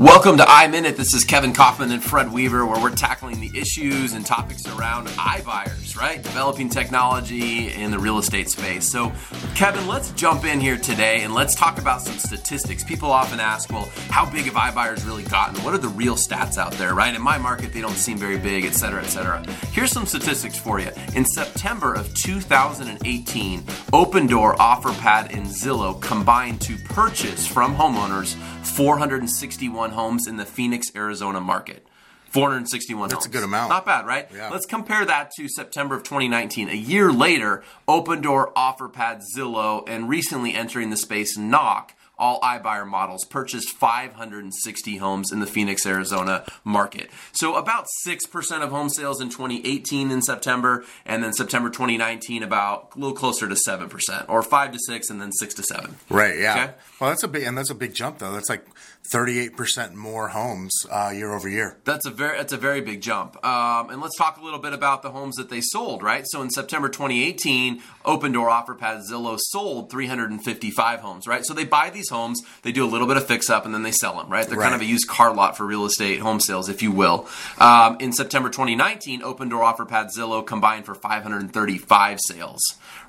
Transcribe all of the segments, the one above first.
Welcome to iMinute. This is Kevin Kaufman and Fred Weaver, where we're tackling the issues and topics around iBuyers, right? Developing technology in the real estate space. So, Kevin, let's jump in here today and let's talk about some statistics. People often ask, well, how big have iBuyers really gotten? What are the real stats out there, right? In my market, they don't seem very big, et cetera, et cetera. Here's some statistics for you. In September of 2018, Opendoor, OfferPad, and Zillow combined to purchase from homeowners 461 homes in the Phoenix, Arizona market. 461 That's homes. a good amount. Not bad, right? Yeah. Let's compare that to September of 2019. A year later, Opendoor, OfferPad, Zillow, and recently entering the space, Knock, all iBuyer models, purchased 560 homes in the Phoenix, Arizona market. So about 6% of home sales in 2018 in September, and then September 2019 about a little closer to 7%, or 5 to 6, and then 6 to 7. Right. Yeah. Okay. Well, that's a big and that's a big jump though. That's like thirty-eight percent more homes uh, year over year. That's a very that's a very big jump. Um, and let's talk a little bit about the homes that they sold. Right. So in September 2018, Open Opendoor, OfferPad, Zillow sold 355 homes. Right. So they buy these homes, they do a little bit of fix up, and then they sell them. Right. They're kind of a used car lot for real estate home sales, if you will. Um, in September 2019, Opendoor Offer OfferPad, Zillow combined for 535 sales.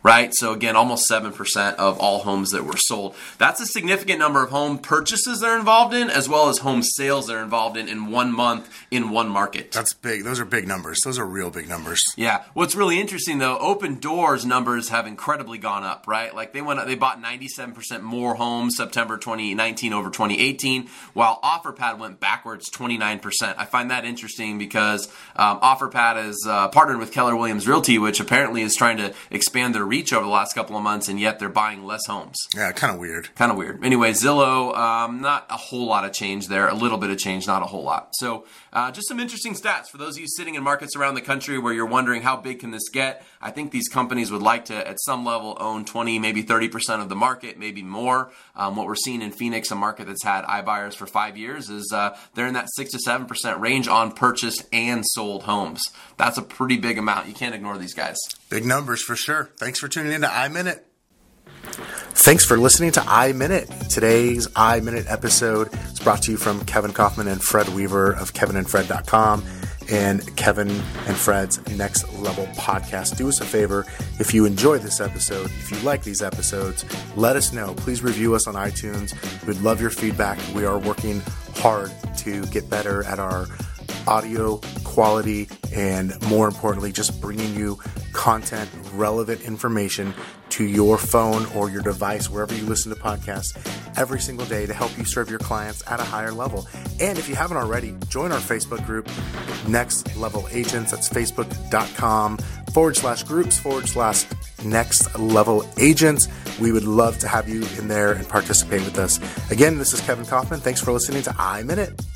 Right. So again, almost seven percent of all homes that were sold. That's a significant number of home purchases they're involved in, as well as home sales they're involved in in one month in one market. That's big. Those are big numbers. Those are real big numbers. Yeah. What's really interesting though, Open Doors numbers have incredibly gone up, right? Like they went, up, they bought 97% more homes September 2019 over 2018, while OfferPad went backwards 29%. I find that interesting because um, OfferPad is uh, partnered with Keller Williams Realty, which apparently is trying to expand their reach over the last couple of months, and yet they're buying less homes. Yeah. Kind of weird. Kind of weird. Anyway, Zillow, um, not a whole lot of change there. A little bit of change, not a whole lot. So, uh, just some interesting stats for those of you sitting in markets around the country where you're wondering how big can this get. I think these companies would like to, at some level, own 20, maybe 30 percent of the market, maybe more. Um, what we're seeing in Phoenix, a market that's had iBuyers for five years, is uh, they're in that six to seven percent range on purchased and sold homes. That's a pretty big amount. You can't ignore these guys. Big numbers for sure. Thanks for tuning in to iMinute. Thanks for listening to iMinute. Today's iMinute episode is brought to you from Kevin Kaufman and Fred Weaver of kevinandfred.com and Kevin and Fred's Next Level podcast. Do us a favor if you enjoy this episode, if you like these episodes, let us know. Please review us on iTunes. We'd love your feedback. We are working hard to get better at our audio quality and more importantly just bringing you content relevant information to your phone or your device wherever you listen to podcasts every single day to help you serve your clients at a higher level. And if you haven't already join our facebook group next level agents. That's facebook.com forward slash groups forward slash next level agents. We would love to have you in there and participate with us. Again this is kevin kaufman. Thanks for listening to iminute